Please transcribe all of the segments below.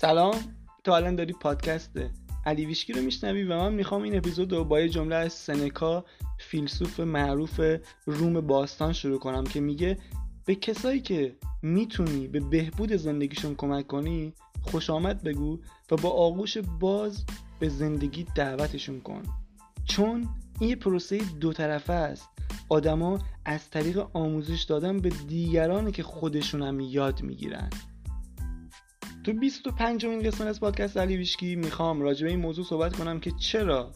سلام. تو الان داری پادکست علی ویشکی رو میشنوی و من می‌خوام این اپیزود رو با یه جمله از سنکا فیلسوف معروف روم باستان شروع کنم که میگه به کسایی که می‌تونی به بهبود زندگیشون کمک کنی خوش آمد بگو و با آغوش باز به زندگی دعوتشون کن. چون این پروسه دو طرفه است. آدما از طریق آموزش دادن به دیگرانی که خودشون هم یاد می‌گیرن. تو 25 این قسمت از پادکست علی ویشکی می‌خوام راجع به این موضوع صحبت کنم که چرا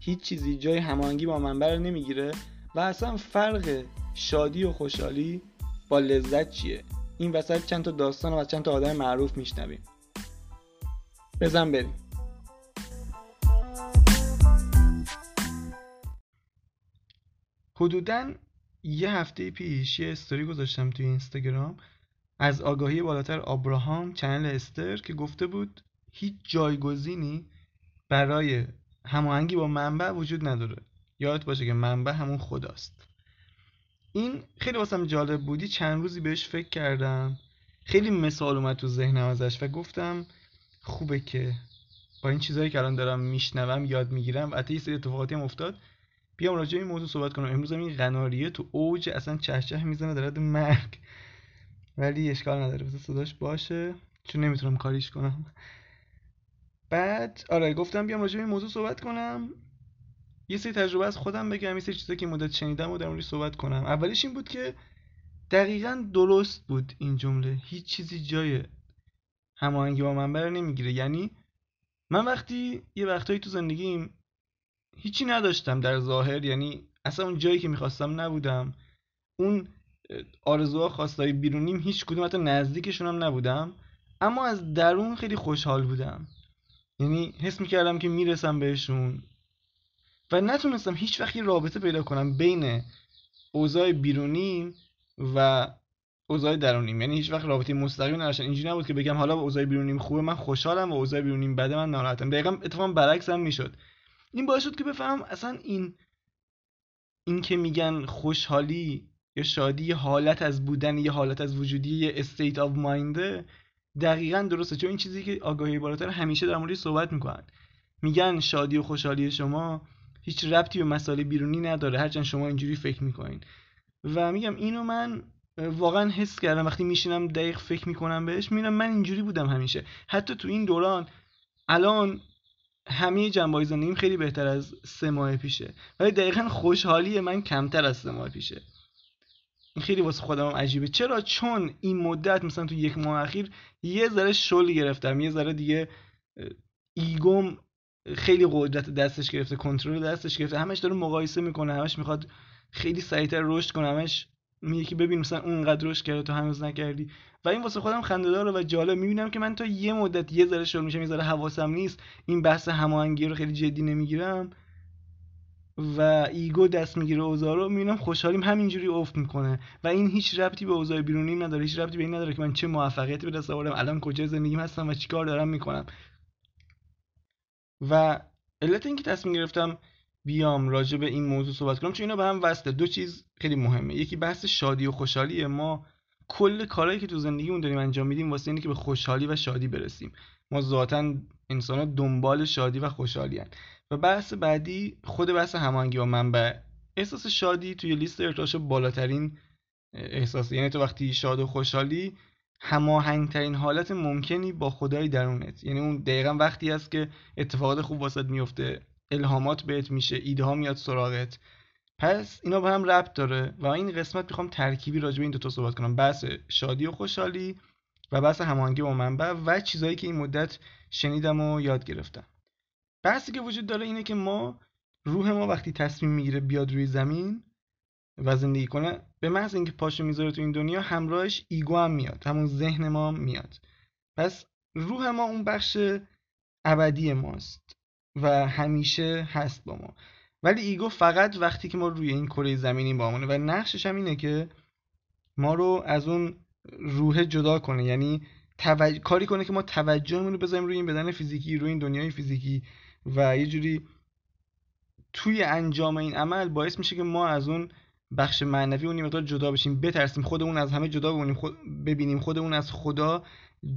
هیچ چیزی جای هماهنگی با منبع رو نمی‌گیره و اصلا فرق شادی و خوشحالی با لذت چیه؟ این وسط چند تا داستان و چند تا آدم معروف میشنویم. بزن بریم. حدودا یه هفته پیش یه استوری گذاشتم توی اینستاگرام از آگاهی بالاتر آبراهام چنل استر که گفته بود هیچ جایگزینی برای هماهنگی با منبع وجود نداره. یادت باشه که منبع همون خداست. این خیلی واسم جالب بودی چند روزی بهش فکر کردم. خیلی مثال اومد تو ذهنم ازش و گفتم خوبه که با این چیزهایی که الان دارم میشنوم یاد می‌گیرم و یه سری اتفاقاتی هم افتاد. بیام راجع این موضوع صحبت کنم. امروز این قناریه تو اوج اصلا چهچه می‌زنه در مرگ. ولی اشکال نداره بذار صداش باشه. چون نمی‌تونم کاریش کنم. بعد آره گفتم بیام راجع این موضوع صحبت کنم. یه سری تجربه از خودم بگم یه سری چیزایی که مدت شنیدم و در موردش صحبت کنم. اولیش این بود که دقیقا درست بود این جمله. هیچ چیزی جای هماهنگی با منبع نمی‌گیره. یعنی من وقتی یه وقتایی تو زندگیم هیچی نداشتم در ظاهر یعنی اصلا اون جایی که می‌خواستم نبودم. اون آرزوها خواستای بیرونیم هیچ کدوم حتی نزدیکشون هم نبودم. اما از درون خیلی خوشحال بودم. یعنی حس می‌کردم که می‌رسم بهشون. و نتونستم هیچ وقتی رابطه پیدا کنم بین اوضاع بیرونیم و اوضاع درونیم. یعنی هیچ وقت رابطه مستقیم نداشتن اینجوری نبود که بگم حالا اوضاع بیرونیم خوبه من خوشحالم و اوضاع بیرونیم بده من ناراحتم. دقیقا اتفاقا برعکس هم می‌شد. این باعث شد که بفهمم اصلا این این که میگن خوشحالی یا شادی یه حالت از بودن یه حالت از وجودی یه state of mind ه دقیقا درسته. چون این چیزی که آگاهی بالاتر همیشه در موردش صحبت می‌کنن. میگن شادی و خوشحالی شما هیچ ربطی به مسائل بیرونی نداره. هرچند شما اینجوری فکر می‌کنین. و میگم اینو من واقعا حس کردم. وقتی میشینم دقیق فکر می‌کنم بهش می‌بینم من اینجوری بودم همیشه. حتی تو این دوران الان همه جنبه زندگیم خیلی بهتر از سه ماه پیشه. ولی دقیقا خوشحالی من کمتر از سه ماه پیشه. این خیلی واسه خودم عجیبه. چرا؟ چون این مدت مثلا تو یک ماه اخیر یه ذره شل گرفتم یه ذره دیگه ایگوم خیلی قدرت دستش گرفته کنترل دستش گرفته. همش داره مقایسه می‌کنه همش می‌خواد خیلی سریعتر رشد کنه همش میگه که ببین مثلا اونقدر رشد کرده تو هنوز نکردی. و این واسه خودم خنده داره و جالب. می‌بینم که من تا یه مدت یه ذره شل میشم یه ذره حواسم نیست. این بحث هماهنگی رو خیلی جدی نمی‌گیرم. و ایگو دست می‌گیره اوضاع رو می‌بینم خوشحالیم همینجوری افت می‌کنه. و این هیچ ربطی به اوضاع بیرونی نداره هیچ ربطی به این نداره که من چه موفقیتی به دست آوردم الان کجا زندگیم هستم و چیکار دارم می‌کنم. و علت اینکه تصمیم گرفتم بیام راجع به این موضوع صحبت کنم چون اینا به هم وصله. دو چیز خیلی مهمه. یکی بحث شادی و خوشحالیه. ما کل کارهایی که تو زندگیمون داریم انجام میدیم واسه اینه که به خوشحالی و شادی برسیم. ما ذاتا انسان دنبال شادی و خوشحالی هن. و بحث بعدی خود بحث هماهنگی با منبع. احساس شادی توی لیست ارتعاش بالاترین احساس. یعنی تو وقتی شاد و خوشحالی هماهنگترین حالت ممکنی با خدای درونت. یعنی اون دقیقا وقتی است که اتفاقات خوب واسط میفته الهامات بهت میشه ایده ها میاد سراغت. پس اینا به هم ربط داره و این قسمت می‌خوام ترکیبی راجع به این دوتا صحبت کنم. بحث شادی و خوشحالی و بحث هماهنگی با منبع و چیزهایی که این مدت شنیدم و یاد گرفتم. بحثی که وجود داره اینه که ما روح ما وقتی تصمیم می‌گیره بیاد روی زمین و زندگی کنه به محض اینکه پاشو می‌ذاره تو این دنیا همراهش ego هم میاد همون ذهن ما میاد. پس روح ما اون بخش ابدی ماست و همیشه هست با ما. ولی ego فقط وقتی که ما روی این کره زمینی بامونه و نقشش هم اینه که ما رو از اون روح جدا کنه. یعنی کاری کنه که ما توجهمون رو بذاریم روی این بدن فیزیکی روی این دنیای فیزیکی. و یه جوری توی انجام این عمل باعث میشه که ما از اون بخش معنوی اون مقدار جدا بشیم بترسیم خودمون از همه جدا ببینیم خود ببینیم خودمون از خدا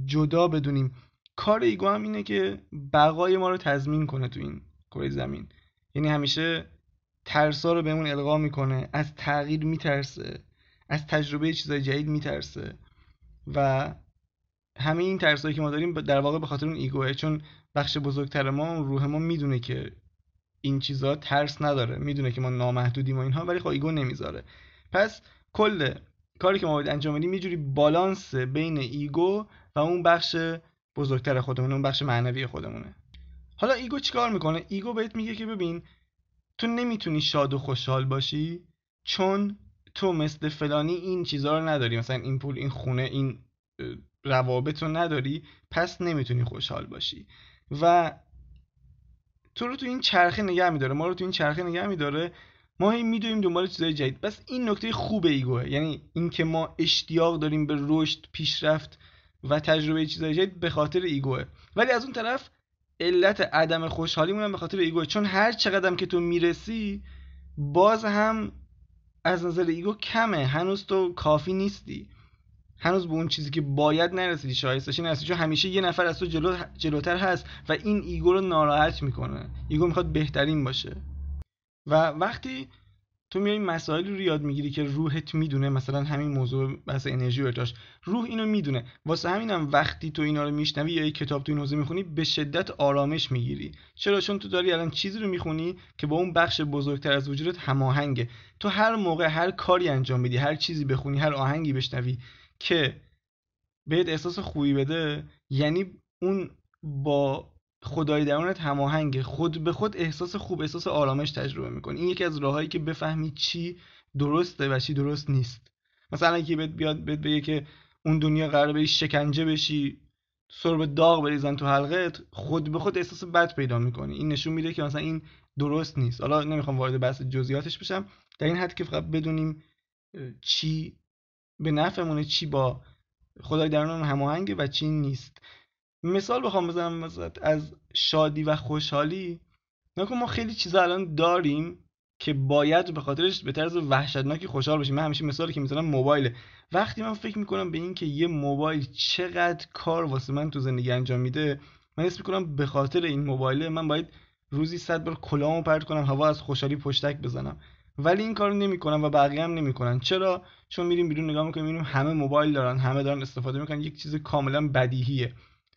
جدا بدونیم. کار ایگو هم اینه که بقای ما رو تضمین کنه تو این کره زمین. یعنی همیشه ترسا رو بهمون القا می‌کنه از تغییر میترسه از تجربه چیزای جدید میترسه و همه این ترسایی که ما داریم در واقع به خاطر اون ego ه چون بخش بزرگتر ما روح ما می‌دونه که این چیزا ترس نداره می‌دونه که ما نامحدودیم و اینها ولی خب ego نمی‌ذاره. پس کل کاری که ما باید انجام بدیم یه بالانس بین ego و اون بخش بزرگتر خودمون اون بخش معنوی خودمونه. حالا ego چیکار می‌کنه؟ ego بهت میگه که ببین تو نمی‌تونی شاد و خوشحال باشی چون تو مثل فلانی این چیزها رو نداری. مثلا این پول این خونه این روابط رو نداری پس نمی‌تونی خوشحال باشی. و تو رو تو این چرخه نگه میداره ما رو تو این چرخه نگه میداره. ما هی میدویم دنبال چیزای جدید. بس این نکته خوب ایگوه. یعنی اینکه ما اشتیاق داریم به رشد پیشرفت و تجربه چیزای جدید به خاطر ego ه. ولی از اون طرف علت عدم خوشحالیمون به خاطر ego ه. چون هر چقدر که تو می‌رسی باز هم از نظر ego کمه. هنوز تو کافی نیستی. هنوز به اون چیزی که باید نرسیدی شایستشی نرسیدی. چون همیشه یه نفر از تو جلو جلوتر هست و این ego رو ناراحت می‌کنه. ego می‌خواد بهترین باشه. و وقتی تو میای مسائلی رو یاد می‌گیری که روحت می‌دونه مثلا همین موضوع بحث انرژی و روح اینو می‌دونه. واسه همینم وقتی تو اینا رو میشنوی یا یک کتاب تو این حوزه می‌خونی به شدت آرامش می‌گیری. چرا؟ چون تو داری الان چیزی رو می‌خونی که با اون بخش بزرگتر از وجودت هماهنگه. تو هر موقع هر کاری انجام بدی هر چیزی بخونی هر آهنگی بشنوی که بهت احساس خوبی بده یعنی اون با خدای درونت هماهنگه خود به خود احساس خوب احساس آرامش تجربه می‌کنی. این یکی از راههایی که بفهمی چی درسته و چی درست نیست. مثلا یکی بهت بیاد بهت بگه که اون دنیا قرار بری شکنجه بشی سرب داغ بریزن تو حلقت خود به خود احساس بد پیدا می‌کنی. این نشون میده که مثلا این درست نیست. حالا نمی‌خوام وارد بحث جزئیاتش بشم در این حد که فقط بدونیم چی به نفعمونه چی با خدای درونمون هماهنگه و چی نیست. مثال بخوام بزنم از شادی و خوشحالی نکن ما خیلی چیزا الان داریم که باید به خاطرش به طرز وحشتناکی خوشحال باشیم من همیشه مثالی که می‌زنم موبایل وقتی من فکر می‌کنم به این که یه موبایل چقدر کار واسه من تو زندگی انجام میده من حس می‌کنم به خاطر این موبایل من باید روزی صد بار کلامو پرت کنم هوا از خوشحالی پشتک بزنم. ولی این کارو نمی‌کنم و بقیه هم نمی‌کنن. چرا؟ چون میریم بیرون نگاه می‌کنیم می‌بینیم همه موبایل دارن همه دارن استفاده می‌کنن یک چیز کاملا بدیهیه.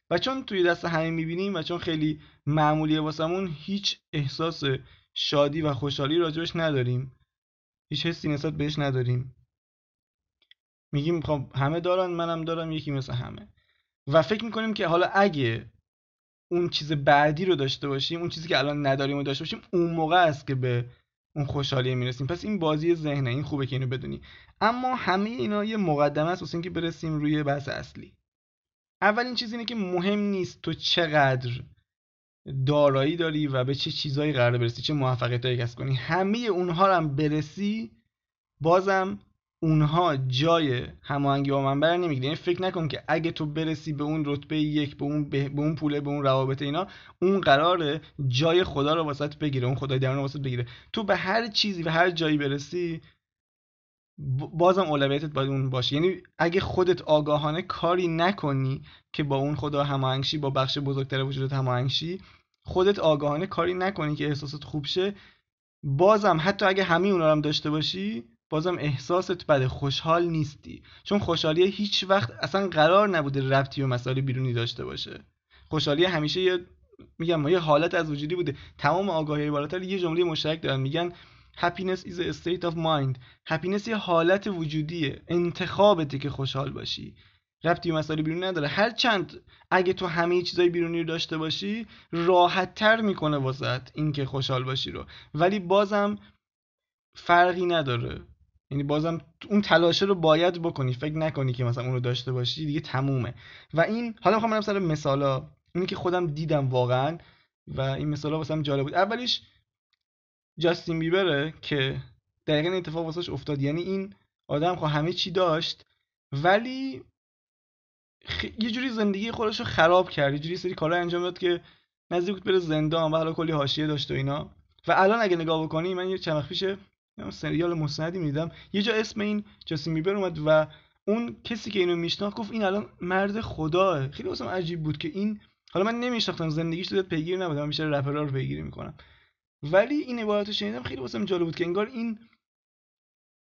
و چون توی دست همه می‌بینیم و چون خیلی معمولیه واسمون هیچ احساس شادی و خوشحالی راجبش نداریم هیچ حسی نسبت بهش نداریم. میگیم خب همه دارن منم دارم یکی مثل همه. و فکر می‌کنیم که حالا اگه اون چیز بعدی رو داشته باشیم اون چیزی که الان نداریم رو داشته باشیم اون موقع است که به اون خوشحالی می‌رسیم. پس این بازی ذهنه این خوبه که اینو بدونی. اما همه اینا یه مقدمه است واسه اینکه برسیم روی بحث اصلی. اولین چیز اینه که مهم نیست تو چقدر دارایی داری و به چه چیزایی قرار برسی چه موفقیتایی کسب کنی. همه اونها رو هم برسی بازم اونها جای هماهنگی با من بر نمی‌گیره یعنی فکر نکن که اگه تو برسی به اون رتبه یک به اون به, اون پوله به اون روابط اینا اون قراره جای خدا رو واسط بگیره اون خدای درون رو واسط بگیره. تو به هر چیزی و هر جایی برسی بازم اولویتت باید اون باشه. یعنی اگه خودت آگاهانه کاری نکنی که با اون خدا هماهنگ با بخش بزرگتر وجودت هماهنگ خودت آگاهانه کاری نکنی که احساست خوب شه. بازم حتی اگه همه اونا هم داشته باشی بازم احساست بده خوشحال نیستی. چون خوشحالی هیچ وقت اصلا قرار نبوده ربطی و مسائل بیرونی داشته باشه. خوشحالی همیشه یه میگم یه حالت از وجودی بوده. تمام آگاهی بالاتر یه جمله مشترک دارن. میگن happiness is a state of mind. Happiness یه حالت وجودیه. انتخابته که خوشحال باشی. ربطی و مسائل بیرونی نداره. هر چند اگه تو همه چیزای بیرونی رو داشته باشی راحت تر می‌کنه واسط اینکه خوشحال باشی رو. ولی بازم فرقی نداره. یعنی بازم اون تلاشه رو باید بکنی فکر نکنی که مثلا اون رو داشته باشی دیگه تمومه. و این حالا می‌خوام برم سر مثالا اینی که خودم دیدم واقعا و این مثالا واسم جالب بود. اولیش جاستین بیبره که دقیقا اتفاق واسش افتاد. یعنی این آدم خب همه چی داشت ولی یه جوری زندگی خودش رو خراب کرد. یه جوری سری کارا انجام داد که نزدیک بود بره زندان و حالا کلی حاشیه داشت و اینا. و الان اگه نگاه بکنی من یه چند وقت پیش سریال مستندی می‌دیدم. یه جا اسم این جاستین بیبر اومد و اون کسی که اینو میشناخت گفت این الان مرد خداه خیلی واسم عجیب بود که این حالا من نمیشناختم زندگیش زیاد پیگیر نبودم من بیشتر رو پیگیری می‌کنم. ولی این عبارت رو شنیدم خیلی واسم جالب بود که انگار این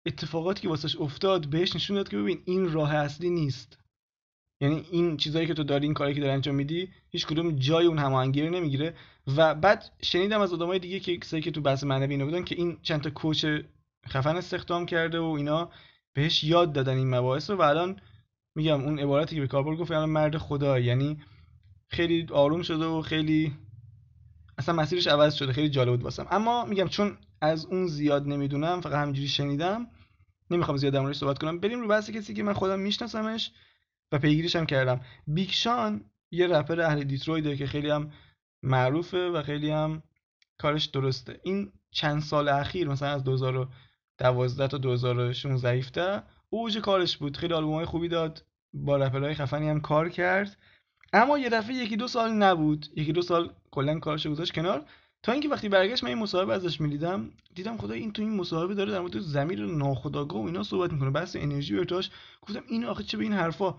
اتفاقاتی که واسش افتاد بهش نشون داد که ببین این راه اصلی نیست. یعنی این چیزایی که تو داری این کاری که داری انجام میدی هیچ کدوم جای اون هماهنگی رو نمی‌گیره. و بعد شنیدم از آدمای دیگه که کسایی که تو بحث معنوی اینا بودن که این چند تا کوچ خفن استخدام کرده و اینا بهش یاد دادن این مباحث رو. و الان میگم اون عبارتی که به کاربر گفت الان مرد خدا. یعنی خیلی آروم شده و خیلی اصلا مسیرش عوض شده خیلی جالب بود واسم. اما میگم چون از اون زیاد نمی‌دونم فقط همینجوری شنیدم نمی‌خوام زیاد در صحبت کنم. بریم رو بحث کسی که من خودم میشناسمش. و پیگیریش هم کردم. بیکشان یه رپر اهل دیترویده که خیلی هم معروفه و خیلی هم کارش درسته. این چند سال اخیر مثلا از 2012 تا 2016 17 اوج کارش بود. خیلی آلبومای خوبی داد با رپرهای خفنی هم کار کرد. اما یه دفعه یکی دو سال نبود. یکی دو سال کلا کارش گذاشت کنار. تا اینکه وقتی برگشت من این مصاحبه ازش می‌دیدم. دیدم خدا این تو این مصاحبه داره در مورد زمیر ناخودآگاه و اینا صحبت می‌کنه. بحث انرژی و ارتعاش. گفتم این آخه چه به این حرفا.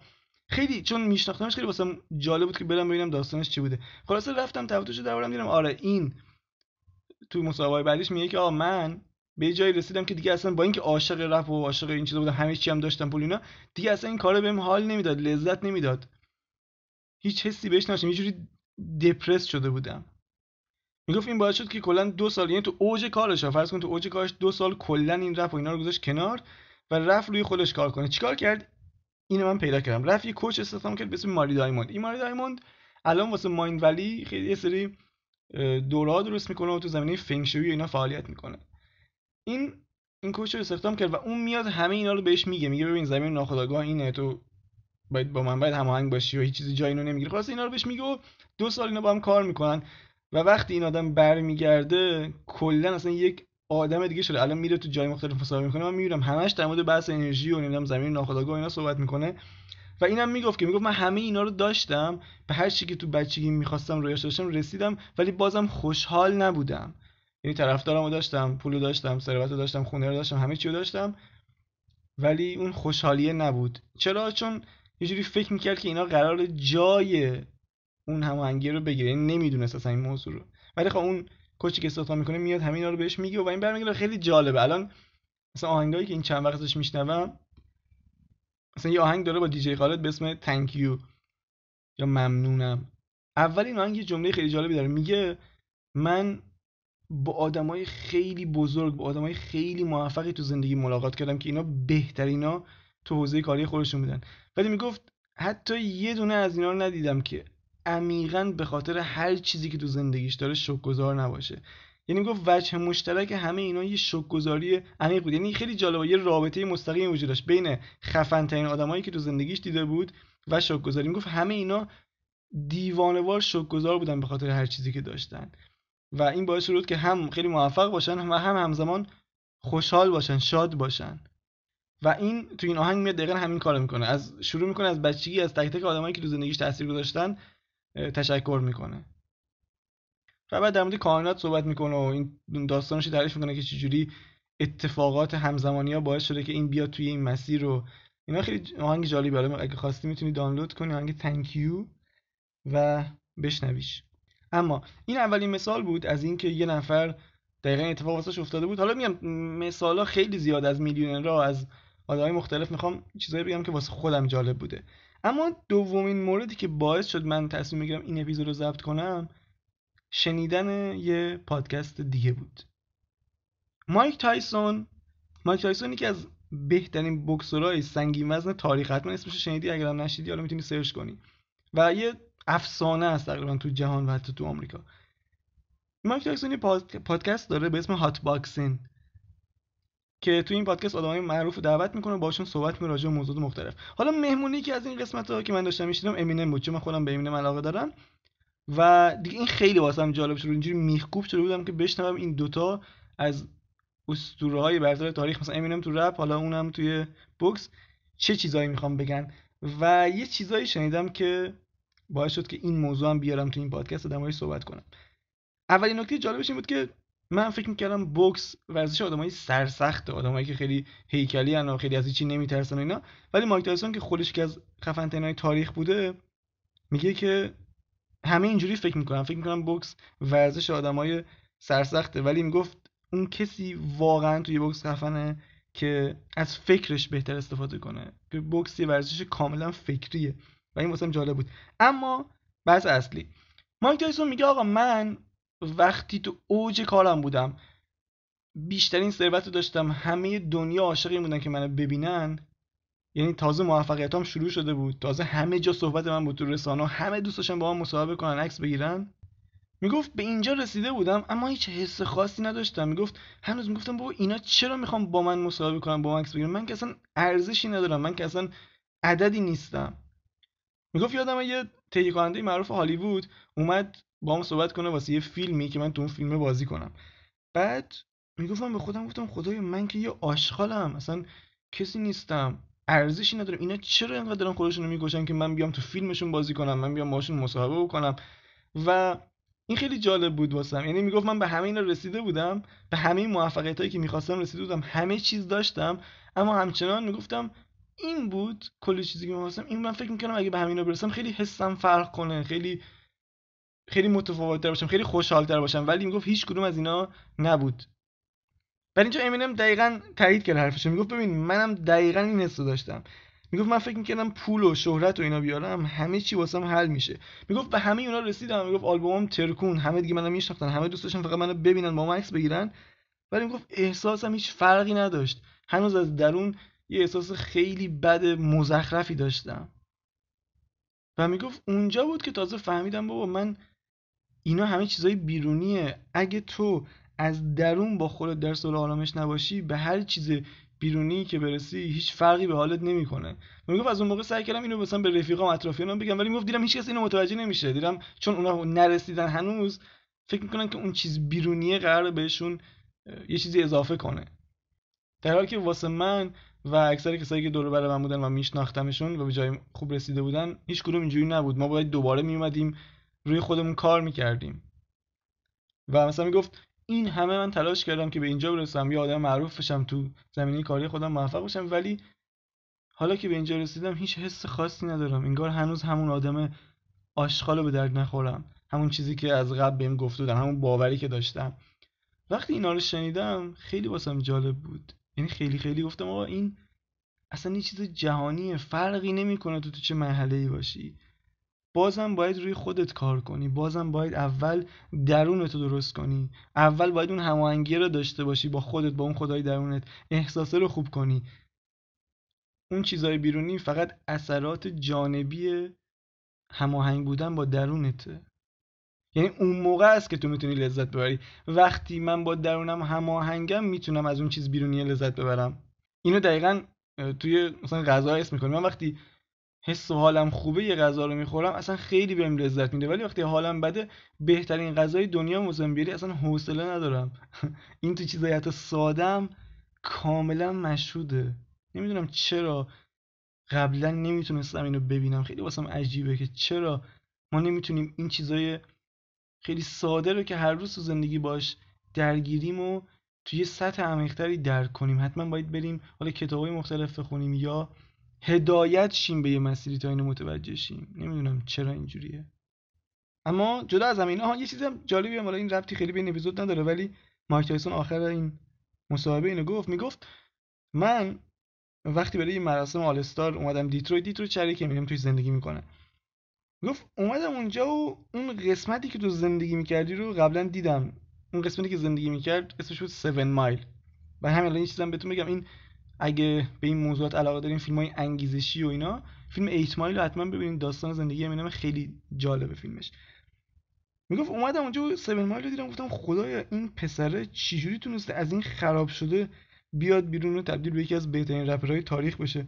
خیلی چون میشناختمش خیلی واسم جالب بود که برم ببینم داستانش چی بوده. خلاصه رفتم تفتوش دربارم دیدم آره این تو مصاحبه بعدیش میگه که آ من به جایی رسیدم که دیگه اصلا با اینکه عاشق رپ و عاشق این چیزا بودم همه چی هم داشتم پول اینا دیگه اصلا این کارو بهم حال نمی‌داد لذت نمی‌داد. هیچ حسی بهش نداشتم یه جوری دپرس شده بودم. می‌گفت این باعث شد که کلا دو سال یعنی تو اوج کارش فرض کن تو اوج کارش دو سال کلا این رپ و اینا رو گذاشت کنار و رفت روی خودش کار کنه. چیکار کرد؟ اینو من پیدا کردم. رفت یه کوچ استخدام کرد به اسم ماری دایموند. این ماری دایموند الان واسه ماین ولی خیلی یه سری دورا درست می‌کنه و تو زمینه فنگشوی اینا فعالیت می‌کنه. این این کوچ رو استخدام کرد و اون میاد همه اینا رو بهش میگه. میگه ببین زمین ناخودآگاه اینه تو باید با من باید هماهنگ باشی و هیچ چیزی جایی اینو نمی‌گیره خلاص اینا رو بهش میگه و دو سال اینا با هم کار می‌کنن. و وقتی این آدم برمیگرده کلا اصلا یک آدم دیگه شده. الان میره تو جای مختلف مصاحبه می‌کنه من می‌بینم همش در مورد بحث انرژی و نمی‌دونم زمین ناخودآگاه اینا صحبت می‌کنه. و اینم می‌گفت که می‌گفت من همه اینا رو داشتم به هر چی که تو بچگی می‌خواستم رویاش داشتم رسیدم ولی بازم خوشحال نبودم. یعنی طرفدارمو داشتم پولو داشتم ثروت داشتم خونه رو داشتم همه چی رو داشتم. ولی اون خوشحالیه نبود. چرا؟ چون یه جوری فکر می‌کرد که اینا قرار جای اون هماهنگی رو بگیره. یعنی نمی‌دونست اصلا این موضوع رو. ولی خب اون کوچی که استخدام می‌کنه میاد همینا رو بهش میگه و این برمیگره خیلی جالبه. الان مثلا آهنگایی که این چند وقت ازش میشنوم مثلا یه آهنگ داره با دیجی خالد به اسم تانک یو یا ممنونم. اول این آهنگ یه جمله خیلی جالبی داره. میگه من با آدمای خیلی بزرگ با آدمای خیلی موفقی تو زندگی ملاقات کردم که اینا بهترینا تو حوزه کاری خودشون بودن. ولی می‌گفت حتی یه دونه از اینا رو ندیدم که عمیقا به خاطر هر چیزی که تو زندگیش داره شکرگزار نباشه. یعنی گفت وجه مشترک همه اینا یه شکرگزاری عمیق بود. یعنی خیلی جالبه یه رابطه مستقیم وجود داشت بین خفن ترین آدمایی که تو زندگیش دیده بود و شکرگزاری. گفت همه اینا دیوانوار شکرگزار بودن به خاطر هر چیزی که داشتن. و این باعث شد که هم خیلی موفق باشن و هم همزمان خوشحال باشن شاد باشن. و این تو این آهنگ میاد دقیقا همین کارو می‌کنه. از شروع می‌کنه از بچگی از تک تک آدمایی که تو زندگیش تاثیر گذاشتن تشکر می‌کنه. و بعد در مورد کائنات صحبت می‌کنه و این داستانش تعریف می‌کنه که چجوری اتفاقات همزمانی ها باعث شده که این بیاد توی این مسیر رو اینا. خیلی آهنگ جالبی حالا اگه خواستی می‌تونی دانلود کنی آهنگ یو و بشنویش. اما این اولین مثال بود از اینکه یه نفر دقیقا اتفاق واسش افتاده بود. حالا میگم مثالا خیلی زیاد از میلیونرها از آدمای مختلف می‌خوام چیزایی بگم که واسه خودم جالب بوده. اما دومین موردی که باعث شد من تصمیم بگیرم این اپیزود رو ضبط کنم شنیدن یه پادکست دیگه بود. مایک تایسون مایک تایسون یکی از بهترین بکسورهای سنگین وزن تاریخ حتما اسمش شنیدی؟ اگر هم نشنیدی حالا می‌تونی search کنی. و یه افسانه است تقریبا تو جهان و حتی تو آمریکا. مایک تایسون یه پادکست داره به اسم Hotboxin' که تو این پادکست آدمای معروف دعوت می‌کنه باشون صحبت می‌کنه راجع به موضوعات مختلف. حالا مهمونی که از این قسمت ها که من داشتم می‌شنیدم امینم بود چون من خودم به امینم علاقه دارم. و دیگه این خیلی واسم جالب شد اینجوری میخکوب شده بودم که بشنوم این دوتا از اسطوره های برتر تاریخ. مثلا امینم تو رپ حالا اونم توی بوکس. چه چیزایی می‌خوام بگن؟ و یه چیزایی شنیدم که باعث شد که این موضوع هم بیارم تو این پادکست و صحبت کنم. اولین نکته جالبش این بود که من فکر می‌کردم بوکس ورزش آدمای سرسخت آدمایی که خیلی هیکلی و خیلی از چی نمیترسن اینا. ولی مایک تایسون که خودش که از خفن تاریخ بوده میگه که همه اینجوری فکر می‌کنن. فکر می‌کنن بوکس ورزش آدمای سرسخته. ولی می‌گفت اون کسی واقعا توی بوکس خفنه که از فکرش بهتر استفاده کنه. که بوکس یه ورزش کاملا فکریه. و این واسم جالب بود. اما بحث اصلی. مایک تایسون میگه آقا من وقتی تو اوج کارم بودم بیشترین ثروت رو داشتم همه دنیا عاشق این بودن که منو ببینن یعنی تازه موفقیتام شروع شده بود تازه همه جا صحبت من بود تو رسانه همه دوست داشتن با من مصاحبه کنن عکس بگیرن. می‌گفت به اینجا رسیده بودم اما هیچ حس خاصی نداشتم. می‌گفت هنوز می‌گفتم بابا اینا چرا می‌خوام با من مصاحبه کنن با من عکس بگیرن؟ من که اصلا ارزشی ندارم من که اصلا عددی نیستم. می‌گفت یادم یه تهیه کننده معروف هالیوود اومد با هم صحبت کنه واسه یه فیلمی که من تو اون فیلم بازی کنم. بعد می‌گفتم به خودم گفتم خدای من که یه آشغالم اصلا کسی نیستم ارزشی ندارم. اینا چرا اینقدر دارن خودشون رو می‌کشن که من بیام تو فیلمشون بازی کنم من بیام باشون مصاحبه بکنم؟ و این خیلی جالب بود واسم. یعنی می‌گفت من به همه اینا رسیده بودم به همه موفقیت هایی که می‌خواستم رسیده بودم همه چیز داشتم. اما همچنان می‌گفتم این بود کلی چیزی که می‌خواستم. این من فکر می‌کنم اگه به همینا برسم خیلی حسم فرق کنه خیلی خیلی متفاوت باشم خیلی خوشحالتر باشم. ولی می‌گفت هیچ کدوم از اینا نبود. برای اینجا امینم دقیقا تایید کرد حرفش می‌گفت ببین منم دقیقا این حسو داشتم. می‌گفت من فکر می‌کردم پول و شهرت و اینا بیارم همه چی واسم حل میشه. می‌گفت به همه اونا رسیدم. می‌گفت آلبومم ترکون. همه دیگه منو میشناختن. همه دوست داشتن فقط منو ببینن با من عکس بگیرن. ولی می‌گفت احساسم هیچ فرقی نداشت. هنوز از درون یه احساس خیلی بد مزخرفی داشتم. و می‌گفت اونجا بود که تازه فهمیدم بابا من اینا همه چیزای بیرونیه. اگه تو از درون با خودت در صلح آرامش نباشی به هر چیز بیرونی که برسی هیچ فرقی به حالت نمی‌کنه. می‌گفت از اون موقع سعی کردم اینو مثلا به رفیقام اطرافیانم بگم ولی می‌گفت دیدم هیچ کس اینو متوجه نمیشه. دیدم چون اونا نرسیدن هنوز فکر می‌کنن که اون چیز بیرونیه قرار بهشون یه چیزی اضافه کنه. در حالی که واسه من و اکثر کسایی که دور بر من بودن و میشناختمشون و به جای خوب رسیده بودن هیچ کدوم اینجوری نبود. ما باید دوباره میومدیم روی خودمون کار می‌کردیم. و مثلا می‌گفت این همه من تلاش کردم که به اینجا برسم یا آدم معروف بشم تو زمینه کاری خودم موفق بشم. ولی حالا که به اینجا رسیدم هیچ حس خاصی ندارم. انگار هنوز همون آدم آشغال به درد نخورم. همون چیزی که از قبل بهم گفته بودن همون باوری که داشتم. وقتی اینا رو شنیدم خیلی واسم جالب بود. یعنی خیلی خیلی گفتم آقا این اصلا یه چیز جهانیه. فرقی نمی‌کنه تو تو چه مرحله ای باشی. بازم باید روی خودت کار کنی. بازم باید اول درونت رو درست کنی. اول باید اون هماهنگی رو داشته باشی با خودت با اون خدای درونت. احساسه رو خوب کنی. اون چیزای بیرونی فقط اثرات جانبی هماهنگ بودن با درونته. یعنی اون موقع است که تو می‌تونی لذت ببری. وقتی من با درونم هماهنگم می‌تونم از اون چیز بیرونی لذت ببرم. اینو دقیقا توی مثلا غذا اسم می‌کنم من وقتی حس و حالم خوبه یه غذا رو می‌خورم اصلا خیلی بهم لذت میده. ولی وقتی حالم بده بهترین غذای دنیا موزمبیری اصلا حوصله ندارم. این تو چیزای حتی سادم کاملا مشهوده نمی‌دونم چرا قبلا نمی‌تونستم اینو ببینم. خیلی واسم عجیبه که چرا ما نمی‌تونیم این چیزای خیلی ساده رو که هر روز تو زندگی باش درگیریم و توی سطح عمیقتری درک کنیم. حتما باید بریم حالا کتابای مختلف بخونیم یا هدایت شیم به یه مسیری تا اینو متوجه شیم. نمی‌دونم چرا اینجوریه. اما جدا از همین ها یه چیزی هم جالبی هم این ربطی خیلی به این اپیزود نداره ولی مایک تایسون آخر این مصاحبه اینو گفت. می‌گفت من وقتی برای مراسم All-Star اومدم دیترویت دیترویت شهری که امینم توش زندگی می‌کنه. گفت اومدم اونجا و اون قسمتی که تو زندگی می‌کردی رو قبلا دیدم. اون قسمتی که زندگی می‌کرد اسمش بود 7 مایل و همین الان این چیزم بهتون بگم. این اگه به این موضوعات علاقه دارین فیلم های انگیزشی و اینا فیلم 8 مایل رو حتما ببینید. داستان زندگی امینم خیلی جالبه فیلمش. می‌گفت اومدم اونجا 7 مایل رو دیدم گفتم خدایا این پسره چجوری تونسته از این خراب شده بیاد بیرون و تبدیل به یکی از بهترین رپرهای تاریخ بشه؟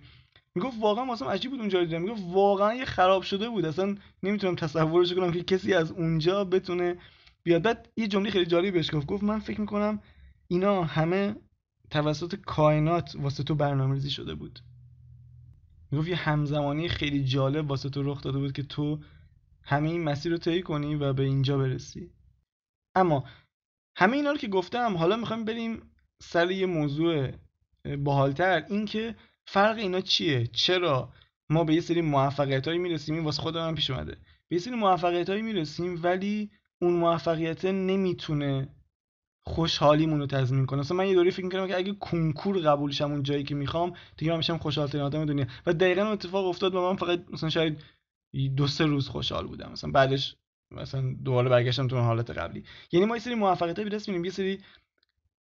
می‌گفت واقعا واسم عجیب بود اونجا دیدم. می‌گفت واقعا یه خراب شده بود. اصلا نمی‌تونم تصورش کنم که کسی از اونجا بتونه بیاد. بعد یه جمله خیلی جالبی بهش گفت. گفت من فکر می‌کنم اینا همه توسط کائنات واسه تو برنامه‌ریزی شده بود. می‌گفت یه همزمانی خیلی جالب واسه تو رخ داده بود که تو همه این مسیر رو طی کنی و به اینجا برسی. اما همه اینا رو که گفتم حالا می‌خوایم بریم سر یه موضوع باحالتر. این که فرق اینا چیه؟ چرا ما به یه سری موفقیت هایی می‌رسیم؟ این واسه خودم پیش اومده. به سری موفقیت هایی می‌رسیم ولی اون موفقیت نمی‌تونه خوشحالیمون رو تضمین کنه. مثلا من یه دوری فکر می‌کنم که اگه کنکور قبول شم اون جایی که می‌خوام دیگه من میشم خوشحالترین آدم دنیا. و دقیقا اتفاق افتاد و من فقط مثلا شاید دو سه روز خوشحال بودم. مثلا بعدش مثلا دوباره برگشتم تو حالت قبلی. یعنی ما یه سری موفقیت به دست یه سری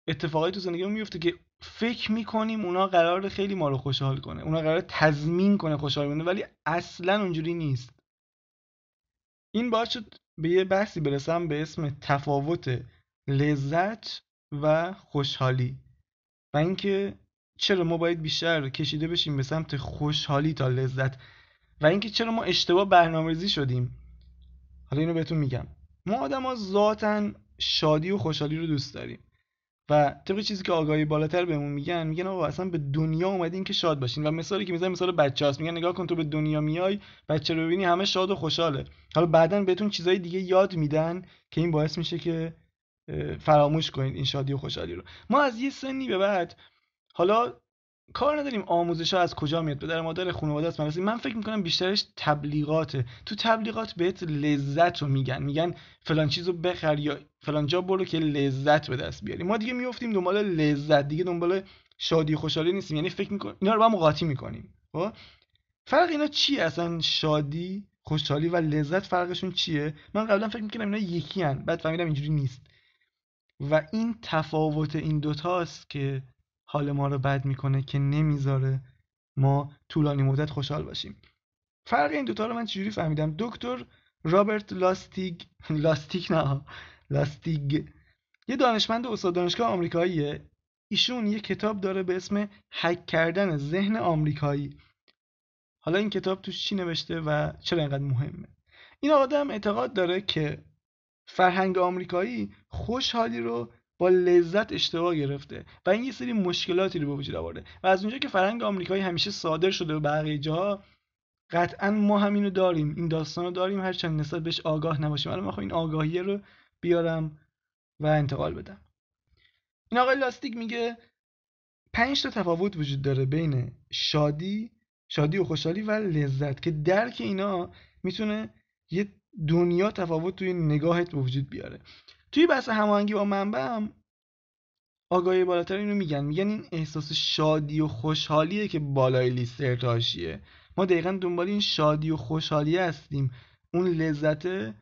اتفاقایی تو زندگیمون میفته که فکر می‌کنیم اونا قرار خیلی ما رو خوشحال کنه. اونا قرار تضمین کنه خوشحال بونه ولی اصلا اونجوری نیست. این باعث شد به یه بحثی برسم به اسم تفاوت لذت و خوشحالی. و اینکه چرا ما باید بیشتر کشیده بشیم به سمت خوشحالی تا لذت. و اینکه چرا ما اشتباه برنامه‌ریزی شدیم. حالا اینو بهتون میگم. ما آدما ذاتا شادی و خوشحالی رو دوست داریم. و طبق چیزی که آگاهی بالاتر بهمون میگن میگن آقا اصلا به دنیا اومدین که شاد باشین. و مثالی که می‌زنن مثال بچه میگن نگاه کن تو به دنیا میای بچه رو ببینی همه شاد و خوشحاله. حالا بعدا بهتون چیزای دیگه یاد میدن که این باعث میشه که فراموش کنید این شادی و خوشحالی رو. ما از یه سنی به بعد حالا کار نداریم آموزش ها از کجا میاد. در مادر خانواده است مدرسه من فکر می‌کنم بیشترش تبلیغاته تو تبلیغات بهت لذت رو میگن. میگن فلان چیزو بخر یا فلان جا برو که لذت به دست بیاری. ما دیگه میفتیم دنبال لذت. دیگه دنبال شادی خوشحالی نیستیم. یعنی فکر می‌کنیم اینا رو با مقاطی می‌کنیم. خب؟ فرق اینا چی اصلا؟ شادی خوشحالی و لذت فرقشون چیه؟ من قبلا فکر می‌کنم اینا یکی هن. بعد فهمیدم اینجوری نیست. و این تفاوت این دوتاست که حال ما رو بد می‌کنه که نمی‌ذاره ما طولانی مدت خوشحال باشیم. فرق این دوتا رو من چجوری فهمیدم؟ دکتر رابرت لاستیگ لاستیک نه لاستیگ. یه دانشمند استاد دانشگاه آمریکاییه. ایشون یه کتاب داره به اسم هک کردن ذهن آمریکایی. حالا این کتاب توش چی نوشته و چرا اینقدر مهمه؟ این آدم اعتقاد داره که فرهنگ آمریکایی خوشحالی رو با لذت اشتباه گرفته و این یه سری مشکلاتی رو به وجود آورده و از اونجا که فرهنگ آمریکایی همیشه صادر شده به بقیه جاها قطعا ما همینو داریم این داستان رو داریم هرچند نسبت بهش آگاه نباشیم. الان این آگاهی رو بیارم و انتقال بدم. این آقای لاستیک میگه پنج تا تفاوت وجود داره بین شادی شادی و خوشحالی و لذت که درک اینا می‌تونه یه دنیا تفاوت توی نگاهت به وجود بیاره. توی بحث هماهنگی با منبع هم آگاهی بالاتر اینو میگن. میگن این احساس شادی و خوشحالیه که بالای لیست ارتعاشیه. ما دقیقا دنبال این شادی و خوشحالی هستیم. اون لذت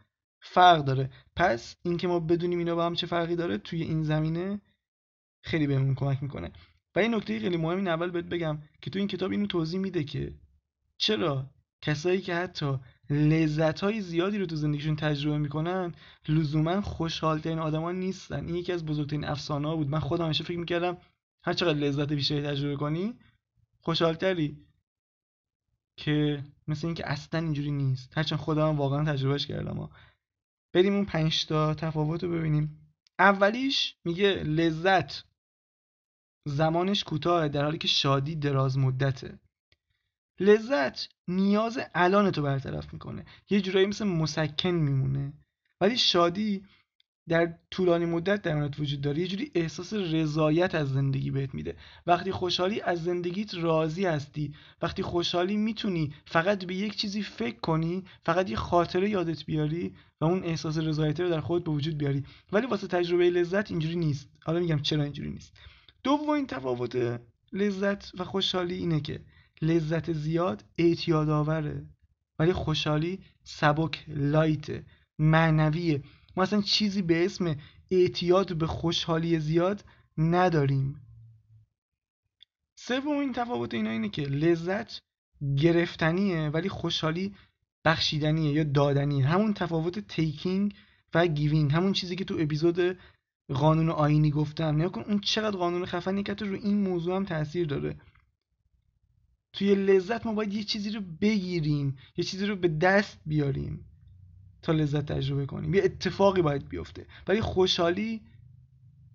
فرق داره. پس اینکه ما بدونیم اینا با هم چه فرقی داره توی این زمینه خیلی بهمون کمک می‌کنه. و این نکته خیلی مهم اول بهت بگم که تو این کتاب اینو توضیح میده که چرا کسایی که حتی لذت های زیادی رو تو زندگیشون تجربه می‌کنن لزوما خوشحالترین آدما نیستن. این یکی از بزرگترین افسانه ها بود. من خودم همیشه فکر می‌کردم هر چقدر لذت بیشتری تجربه کنی خوشحالتری. که مثل اینکه اصلا اینجوری نیست. هرچند خودم واقعا تجربهش کردم. بریم اون پنج تا تفاوت رو ببینیم. اولیش میگه لذت زمانش کوتاه در حالی که شادی دراز مدته لذت نیاز الان تو برطرف می‌کنه. یه جورایی مثل مسکن میمونه. ولی شادی در طولانی مدت در وجود داره. یه جوری احساس رضایت از زندگی بهت میده. وقتی خوشحالی از زندگیت راضی هستی وقتی خوشحالی می‌تونی فقط به یک چیزی فکر کنی فقط یه خاطره یادت بیاری و اون احساس رضایت رو در خودت به وجود بیاری. ولی واسه تجربه لذت اینجوری نیست. حالا میگم چرا اینجوری نیست. دومین تفاوت لذت و خوشحالی اینه که لذت زیاد اعتیاد آوره ولی خوشحالی سبک light معنویه. ما اصلا چیزی به اسم اعتیاد به خوشحالی زیاد نداریم. سومین تفاوت اینا اینه که لذت گرفتنیه ولی خوشحالی بخشیدنیه یا دادنیه. همون تفاوت taking و giving همون چیزی که تو اپیزود قانون آینه گفتم. نیگا کن اون چقدر قانون خفنی که رو این موضوع هم تاثیر داره. توی لذت ما باید یه چیزی رو بگیریم یه چیزی رو به دست بیاریم تا لذت تجربه کنیم. یه اتفاقی باید بیفته. ولی خوشحالی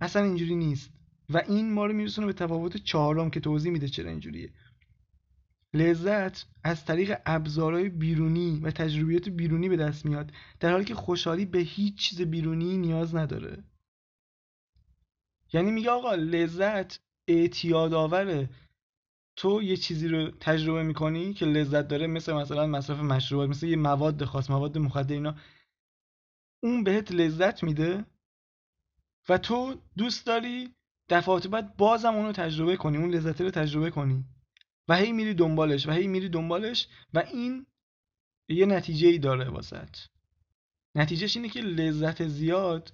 اصلا اینجوری نیست. و این ما رو میرسونه به تفاوت چهارم که توضیح میده چرا اینجوریه. لذت از طریق ابزارهای بیرونی و تجربیات بیرونی به دست میاد در حالی که خوشحالی به هیچ چیز بیرونی نیاز نداره. یعنی میگه آقا لذت اعتیاد آوره تو یه چیزی رو تجربه می‌کنی که لذت داره؟ مثل مثلا مصرف مشروبات مثل یه مواد خاص مواد مخدر اینا. اون بهت لذت میده و تو دوست داری دفعات بعد بازم اونو تجربه کنی اون لذت رو تجربه کنی و هی میری دنبالش و هی میری دنبالش و این یه نتیجه ای داره واسط نتیجهش اینه که لذت زیاد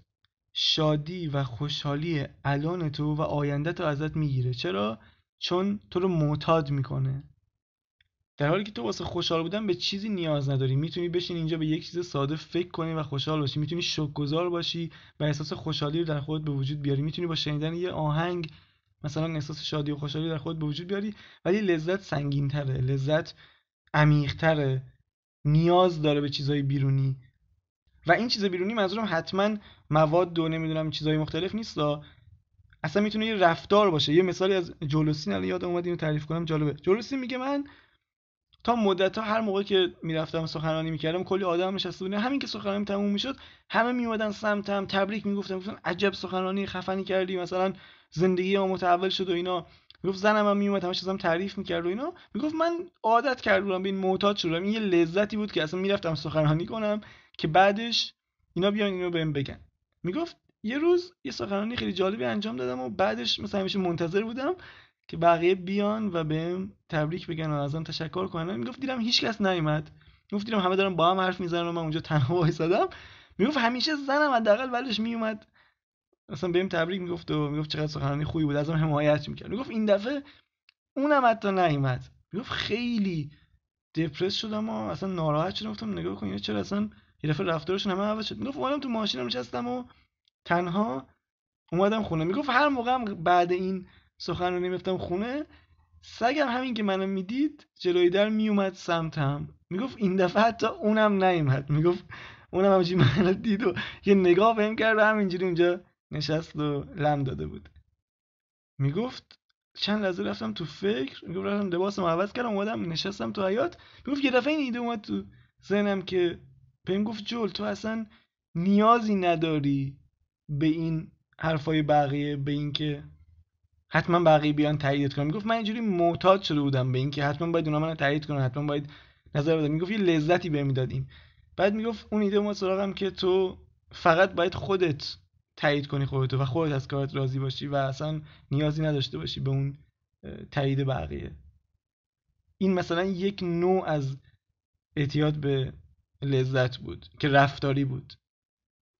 شادی و خوشحالی الان تو و آینده تو ازت می‌گیره. چرا؟ چون تو رو معتاد می‌کنه. در حالی که تو واسه خوشحال بودن به چیزی نیاز نداری. می‌تونی بشین اینجا به یک چیز ساده فکر کنی و خوشحال باشی. می‌تونی شکرگزار باشی و احساس خوشحالی رو در خودت به وجود بیاری. می‌تونی با شنیدن یه آهنگ مثلا احساس شادی و خوشحالی در خودت به وجود بیاری ولی لذت سنگین تره لذت عمیق تره نیاز داره به چیزهای بیرونی. و این چیز بیرونی منظورم حتما مواد و نمی‌دونم چیزهای مختلف نیست اصلا می‌تونه یه رفتار باشه. یه مثالی از جولوسین الان یادم اومد اینو تعریف کنم. جالبه. جولوسین میگه من تا مدت ها هر موقع که می‌رفتم سخنرانی می‌کردم کلی آدم نشسته بودن همین که سخنرانی تموم می‌شد همه میومدن سمتم تبریک می‌گفتن گفتن عجب سخنرانی خفنی کردی. مثلا زندگی ما متحول شد و اینا. می‌گفت زنم هم میومد همش ازم تعریف می‌کرد و اینا. می‌گفت من عادت کردم به این معتاد شدم این یه لذتی بود که اصلا می‌رفتم سخنرانی کنم که بعدش اینا بیان اینو بهم بگن. می‌گفت یه روز یه سخنرانی خیلی جالبی انجام دادم و بعدش مثلا همیشه منتظر بودم که بقیه بیان و بهم تبریک بگن و ازم تشکر کنن. می‌گفت دیدم هیچکس نیومد. می‌گفت دیدم همه دارن با هم حرف می‌زنن و من اونجا تنها وایسادم. می‌گفت همیشه زنم حداقل ولش میومد. اصلا بهم تبریک می‌گفت و می‌گفت چقدر سخنرانی خوبی بود. ازم حمایت می‌کرد. می‌گفت این دفعه اونم حتی نیومد. می‌گفت خیلی دپرس شدم و اصلا ناراحت شدم. گفتم نگاه کن چرا اصلا یه دفعه رفتارشون همه عوض شد. می‌گفت اومدم تو ماشینم نشستم و تنها اومدم خونه. می‌گفت هر موقع بعد این سخنرانی میفتم خونه سگم همین که منو می‌دید جلوی در میومد سمتم. می‌گفت این دفعه حتی اونم نیومد. می‌گفت اونم همچین منو دید و یه نگاه بهم کرد و همینجوری اونجا نشست و لم داده بود. می‌گفت چند لحظه رفتم تو فکر. می‌گفت رفتم لباسم عوض کردم اومدم نشستم تو حیات می‌گفت یه دفعه این ایده اومد تو ذهنم که بهم گفت جول تو اصلا نیازی نداری به این حرفای بقیه به اینکه حتما بقیه بیان تایید کنن. می‌گفت من اینجوری معتاد شده بودم به اینکه حتما باید اونا منو تایید کنن حتما باید نظر بدن. می‌گفت یه لذتی بهم می‌دادیم. بعد می‌گفت اون ایده اومد سراغم که تو فقط باید خودت تایید کنی خودتو و خودت از کارت راضی باشی و اصلا نیازی نداشته باشی به اون تایید بقیه. این مثلا یک نوع از اعتیاد به لذت بود که رفتاری بود.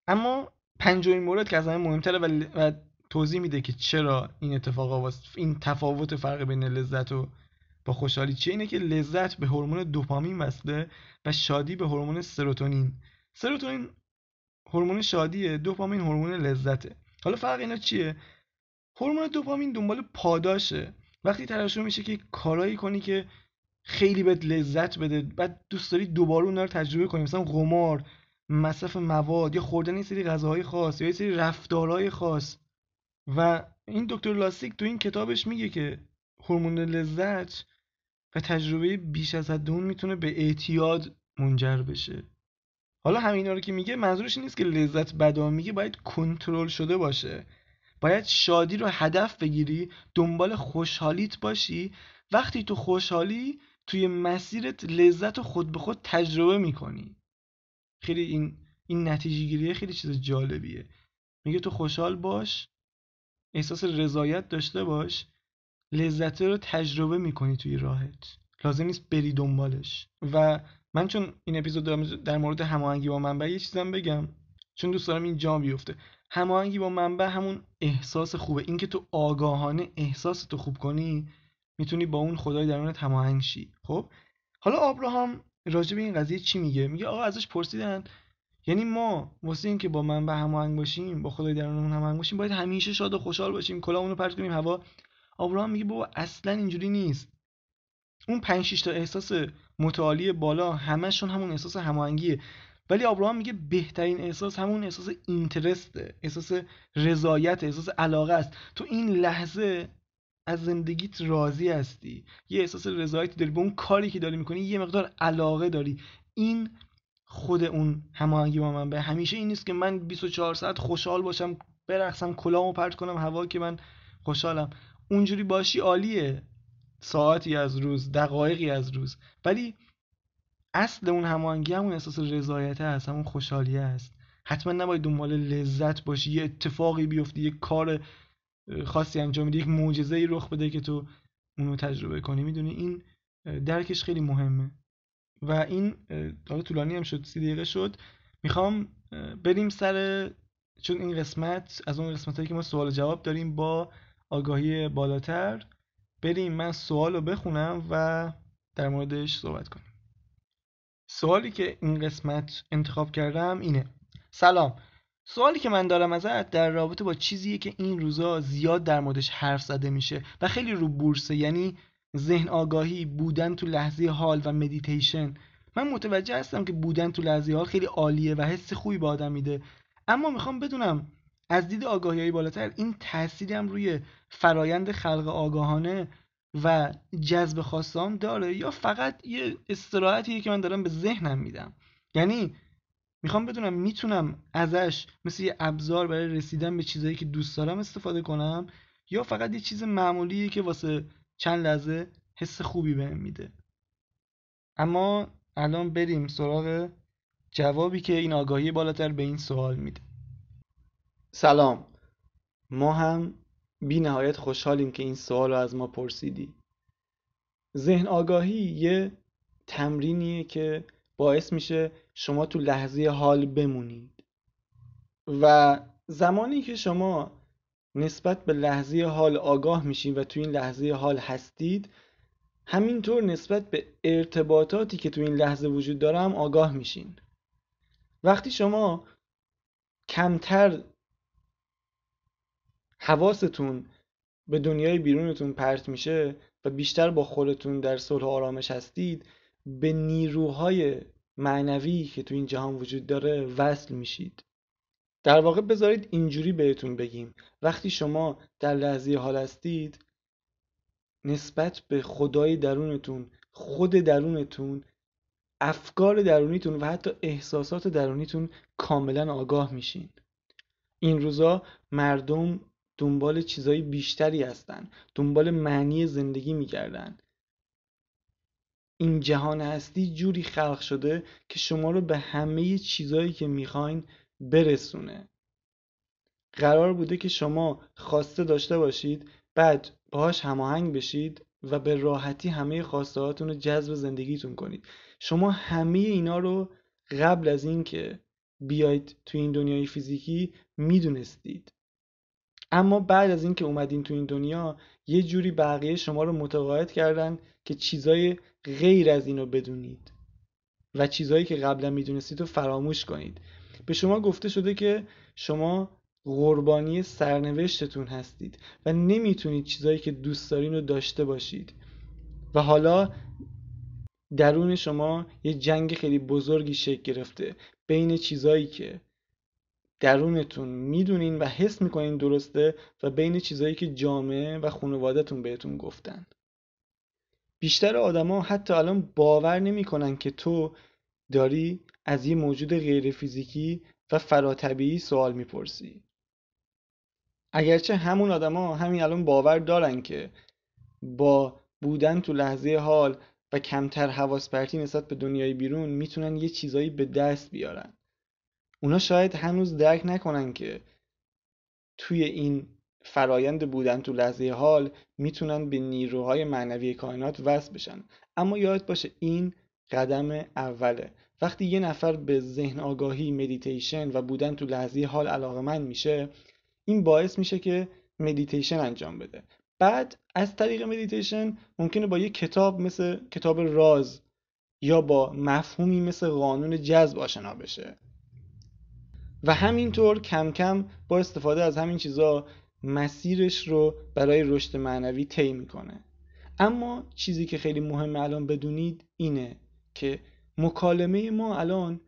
اما پنجمین مورد که از همه مهمتره و, و توضیح میده که چرا این اتفاق این تفاوت فرق بین لذت و با خوشحالی چه اینه که لذت به هورمون دوپامین وصله و شادی به هورمون سروتونین. سروتونین هورمون شادیه دوپامین هورمون لذته. حالا فرق اینا چیه؟ هورمون دوپامین دنبال پاداشه. وقتی تلاش میشه که کارایی کنی که خیلی بهت لذت بده بعد دوست داری دوباره اون رو تجربه کنی. مثلا قمار مصرف مواد یا خوردن یه سری غذاهای خاص یا یه سری رفتارهای خاص. و این دکتر لاستیک تو این کتابش میگه که هورمون لذت و تجربه بیش از حد اون می‌تونه به اعتیاد منجر بشه. حالا همینا رو که میگه منظورش نیست که لذت بدا میگه باید کنترل شده باشه. باید شادی رو هدف بگیری دنبال خوشحالیت باشی. وقتی تو خوشحالی توی مسیرت لذت رو خود به خود تجربه می‌کنی. خیلی این این نتیجه گیریه خیلی چیز جالبیه. میگه تو خوشحال باش احساس رضایت داشته باش لذت رو تجربه می‌کنی توی راهت. لازم نیست بری دنبالش. و من چون این اپیزود در مورد هماهنگی با منبع یه چیزم بگم. چون دوست دارم این جا بیفته. هماهنگی با منبع همون احساس خوبه. اینکه تو آگاهانه احساس تو خوب کنی می‌تونی با اون خدای درونت هماهنگ شی. خب؟ حالا آبراهام راجع به این قضیه چی میگه؟ میگه آقا ازش پرسیدن. یعنی ما واسه اینکه با منبع هماهنگ باشیم با خدای درونمون هماهنگ باشیم باید همیشه شاد و خوشحال باشیم کلامونو پرت کنیم هوا آبراهام میگه بابا اصلا اینجوری نیست. اون 5 تا احساس متعالی بالا همشون همون احساس هماهنگیه. ولی آبراهام میگه بهترین احساس همون احساس اینترسته احساس رضایت احساس علاقه است. تو این لحظه از زندگیت راضی هستی. یه احساس رضایتی داری به اون کاری که داری می‌کنی یه مقدار علاقه داری. این خود اون هماهنگی با من به. همیشه این نیست که من 24 ساعت خوشحال باشم برقصم کلامو پرت کنم هوا که من خوشحالم. اونجوری باشی عالیه. ساعتی از روز دقایقی از روز. ولی اصل اون هماهنگی همون احساس رضایت هست همون خوشحالیه هست. حتما نباید دنبال لذت باشی. یه اتفاقی بیفته یه کار خاصی انجام میده یک معجزه ای رخ بده که تو اونو تجربه کنی. می‌دونی این درکش خیلی مهمه. و این حالا طولانی هم شد سی دقیقه شد. می‌خوام بریم سر چون این قسمت از اون قسمت هایی که ما سوال جواب داریم با آگاهی بالاتر. بریم من سوال رو بخونم و در موردش صحبت کنیم. سوالی که این قسمت انتخاب کردم اینه. سلام. سوالی که من دارم ازت در رابطه با چیزیه که این روزا زیاد در موردش حرف زده میشه و خیلی رو بورسه یعنی ذهن آگاهی بودن تو لحظه حال و مدیتیشن من متوجه هستم که بودن تو لحظه حال خیلی عالیه و حس خوبی به آدم میده. اما می‌خوام بدونم از دید آگاهی های بالاتر این تأثیری روی فرایند خلق آگاهانه و جذب خواستان داره یا فقط یه استراحتیه که من دارم به ذهنم میدم؟ یعنی می‌خوام بدونم می‌تونم ازش مثل یه ابزار برای رسیدن به چیزایی که دوست دارم استفاده کنم؟ یا فقط یه چیز معمولیه که واسه چند لحظه حس خوبی بهم میده؟ اما الان بریم سراغ جوابی که این آگاهی بالاتر به این سوال میده. سلام. ما هم بی نهایت خوشحالیم که این سوال رو از ما پرسیدی. ذهن آگاهی یه تمرینیه که باعث میشه شما تو لحظه حال بمونید. و زمانی که شما نسبت به لحظه حال آگاه میشین و تو این لحظه حال هستید همینطور نسبت به ارتباطاتی که تو این لحظه وجود داره هم آگاه میشین. وقتی شما کمتر حواستون به دنیای بیرونتون پرت میشه و بیشتر با خودتون در صلح آرامش هستید به نیروهای معنوی که تو این جهان وجود داره وصل میشید. در واقع بذارید اینجوری بهتون بگیم. وقتی شما در لحظه حال هستید نسبت به خدای درونتون خود درونتون افکار درونیتون و حتی احساسات درونیتون کاملا آگاه میشین. این روزا مردم دنبال چیزای بیشتری هستن. دنبال معنی زندگی میگردن. این جهان هستی جوری خلق شده که شما رو به همه چیزایی که می‌خواین برسونه. قرار بوده که شما خواسته داشته باشید بعد باهاش هماهنگ بشید و به راحتی همه خواسته رو جذب زندگیتون کنید. شما همه اینا رو قبل از اینکه بیاید تو این دنیای فیزیکی می‌دونستید. اما بعد از اینکه اومدین تو این دنیا یه جوری بقیه شما رو متقاعد کردن که چیزای غیر از اینو بدونید و چیزهایی که قبلا می‌دونستید رو فراموش کنید. به شما گفته شده که شما قربانی سرنوشتتون هستید و نمی‌تونید چیزهایی که دوست دارین رو داشته باشید. و حالا درون شما یه جنگ خیلی بزرگی شکل گرفته بین چیزهایی که درونتون می‌دونین و حس می‌کنین درسته و بین چیزهایی که جامعه و خانوادهتون بهتون گفتن. بیشتر آدما حتی الان باور نمی‌کنن که تو داری از یه موجود غیر فیزیکی و فراتبیعی سوال می‌پرسی. اگرچه همون آدما همین الان باور دارن که با بودن تو لحظه حال و کمتر حواس پرتی نسبت به دنیای بیرون می‌تونن یه چیزایی به دست بیارن. اونا شاید هنوز درک نکنن که توی این فرایند بودن تو لحظه حال می‌تونن به نیروهای معنوی کائنات وصل بشن. اما یاد باشه این قدم اوله. وقتی یه نفر به ذهن آگاهی مدیتیشن و بودن تو لحظه حال علاقمند میشه این باعث میشه که مدیتیشن انجام بده. بعد از طریق مدیتیشن ممکنه با یه کتاب مثل کتاب راز یا با مفهومی مثل قانون جذب آشنا بشه. و همینطور کم کم با استفاده از همین چیزا مسیرش رو برای رشد معنوی طی می‌کنه. اما چیزی که خیلی مهمه الان بدونید اینه که مکالمه ما الان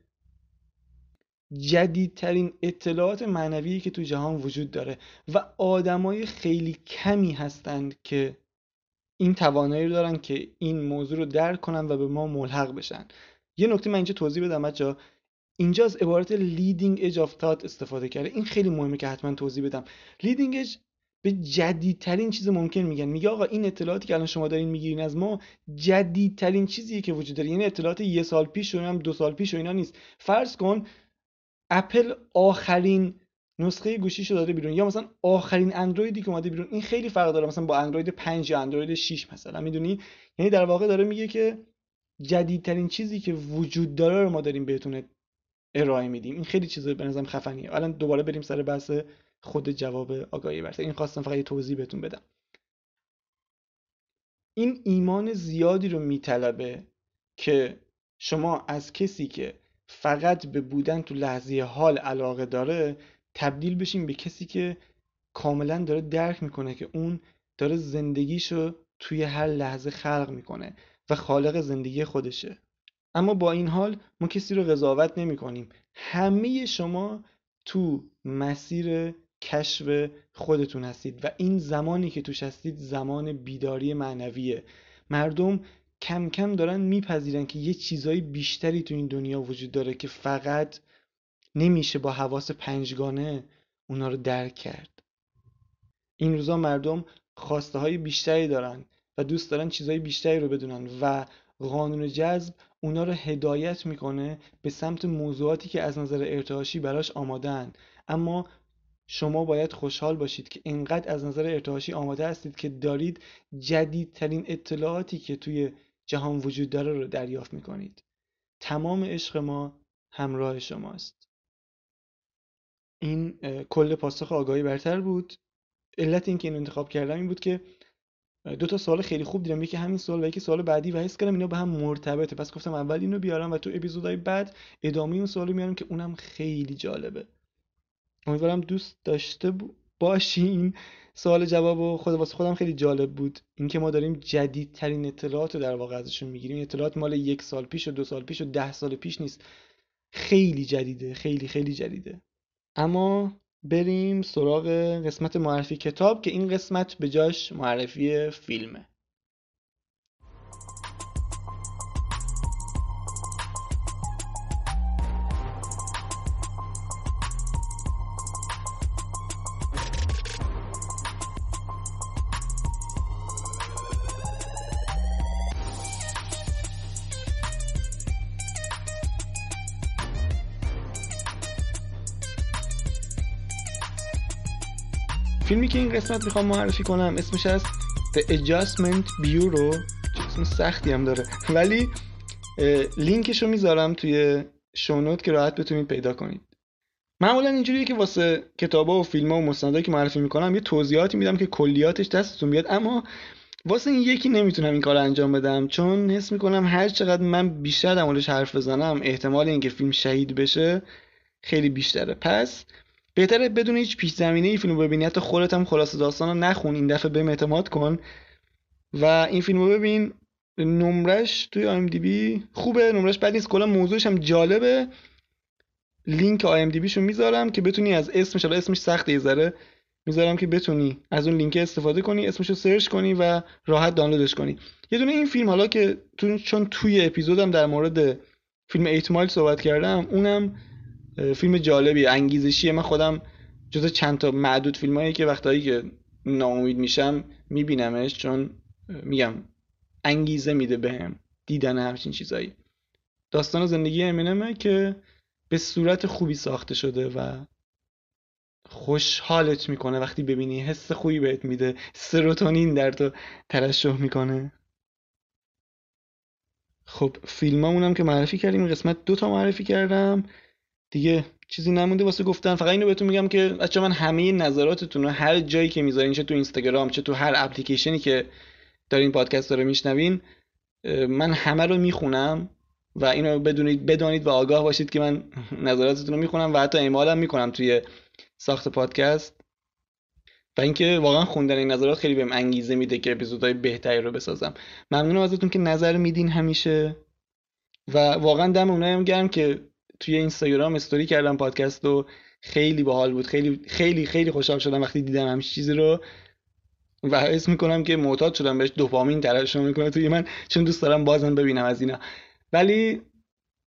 جدیدترین اطلاعات معنوی که تو جهان وجود داره و آدمای خیلی کمی هستند که این توانایی رو دارن که این موضوع رو درک کنن و به ما ملحق بشن. یه نکته من اینجا توضیح بدم بچا اینجا از عبارت leading edge of thought استفاده کرده. این خیلی مهمه که حتما توضیح بدم. Leading edge به جدیدترین چیز ممکن میگن. میگه آقا این اطلاعاتی که الان شما دارین می‌گیرین از ما جدیدترین چیزیه که وجود داره. یعنی اطلاعات یه سال پیش و هم دو سال پیش و اینا نیست. فرض کن اپل آخرین نسخه گوشیشو داده بیرون. یا مثلا آخرین اندرویدی که اومده بیرون. این خیلی فرق داره. مثلا با اندروید 5 یا اندروید 6 مثلا. می‌دونی؟ یعنی در واقع داره میگه که جدیدترین چیزی که وجود داره رو ما داریم بهتون ارائه میدیم. این خیلی چیز به نظرم خفنیه. الان دوباره بریم سر بحث خود جواب آگاهی برتر این خواستم فقط یه توضیح بهتون بدم. این ایمان زیادی رو میطلبه که شما از کسی که فقط به بودن تو لحظه حال علاقه داره تبدیل بشیم به کسی که کاملا داره درک می‌کنه که اون داره زندگیشو توی هر لحظه خلق می‌کنه و خالق زندگی خودشه. اما با این حال ما کسی رو قضاوت نمی کنیم. همه شما تو مسیر کشف خودتون هستید و این زمانی که توش هستید زمان بیداری معنویه. مردم کم کم دارن میپذیرن که یه چیزای بیشتری تو این دنیا وجود داره که فقط نمیشه با حواس پنجگانه اونا رو درک کرد. این روزا مردم خواسته های بیشتری دارن و دوست دارن چیزهای بیشتری رو بدونن و قانون جذب اونا رو هدایت می‌کنه به سمت موضوعاتی که از نظر ارتعاشی براش آمادن اما شما باید خوشحال باشید که اینقدر از نظر ارتعاشی آماده هستید که دارید جدیدترین اطلاعاتی که توی جهان وجود داره رو دریافت می‌کنید. تمام عشق ما همراه شماست. این کل پاسخ آگاهی برتر بود. علت اینکه این انتخاب کردم این بود که دو تا سوال خیلی خوب دیدم. یکی همین سوال و یکی سوال بعدی و حس کردم اینا به هم مرتبطه. پس گفتم اول اینو بیارم و تو اپیزودهای بعد ادامه اون سوالو میارم که اونم خیلی جالبه. امیدوارم دوست داشته باشین. سوال جواب و خود واسه خودم خیلی جالب بود. اینکه ما داریم جدیدترین اطلاعات در واقع ازشون می‌گیریم. اطلاعات مال یک سال پیش و دو سال پیش و ده سال پیش نیست. خیلی جدیده. خیلی خیلی جدیده. اما بریم سراغ قسمت معرفی کتاب که این قسمت به جاش معرفی فیلمه. که این قسمت می‌خوام معرفی کنم اسمش از The Adjustment Bureau. اسم سختی هم داره. ولی لینکش رو می‌ذارم توی شونوت که راحت بتونید پیدا کنید. معمولا اینجوریه که واسه کتابا و فیلم و مستندایی که معرفی می‌کنم یه توضیحاتی میدم که کلیاتش دستتون بیاد. اما واسه این یکی نمی‌تونم این کار انجام بدم چون حس می‌کنم هر چقدر من بیشتر در حرف بزنم احتمال اینکه فیلم شهید بشه خیلی بیشتره. پس بهتره بدون هیچ پیش زمینه ای فیلم ببینی. حتی خودت هم خلاصه داستان رو نخون این دفعه بهم اعتماد کن. و این فیلم رو ببین. نمرش توی IMDb خوبه نمرش بد نیست. کلا موضوعش هم جالبه. لینک IMDb شو می‌ذارم که بتونی از اسمش حالا اسمش سخته یه ذره. می‌ذارم که بتونی از اون لینک استفاده کنی اسمشو search کنی و راحت دانلودش کنی. یه دونه این فیلم حالا که چون توی اپیزودم در مورد فیلم 8 مایل صحبت کردم اونم فیلم جالبی انگیزشیه. من خودم جز چند تا معدود فیلمایی که وقتایی که ناامید میشم میبینمش چون میگم انگیزه میده بهم دیدن همچین چیزایی. داستان زندگی امینمه که به صورت خوبی ساخته شده و خوشحالت می‌کنه. وقتی ببینی حس خوبی بهت میده. سروتونین در تو ترشح می‌کنه. خب فیلمامونم که معرفی کردیم قسمت دو تا معرفی کردم. دیگه چیزی نمونده واسه گفتن. فقط اینو بهتون میگم که بچه من همه نظراتتون رو هر جایی که می‌ذارین چه تو اینستاگرام چه تو هر اپلیکیشنی که دارین پادکست رو میشنوین من همه رو می‌خونم و اینو بدونید بدانید و آگاه باشید که من نظراتتون رو می‌خونم و حتی اعمالم می‌کنم توی ساخت پادکست. و اینکه واقعا خوندن این نظرات خیلی بهم انگیزه میده که اپیزودهای بهتری رو بسازم. ممنونم ازتون که نظر میدین همیشه. و واقعا دم اونایی هم گرم که توی اینستاگرام استوری کردم پادکست و خیلی باحال بود. خیلی خیلی خیلی خوشحال شدم وقتی دیدم همین چیزی رو. و حس می‌کنم که معتاد شدم بهش دوپامین ترشح می‌کنه توی من. چون دوست دارم بازم ببینم از اینا. ولی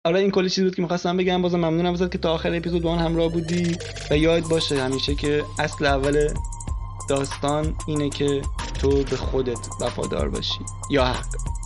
آره این کلی چیزی بود که می‌خواستم بگم. بازم ممنونم ازت که تا آخر اپیزود با همراه بودی. و یاد باشه همیشه که اصل اول داستان اینه که تو به خودت وفادار باشی. یا حق.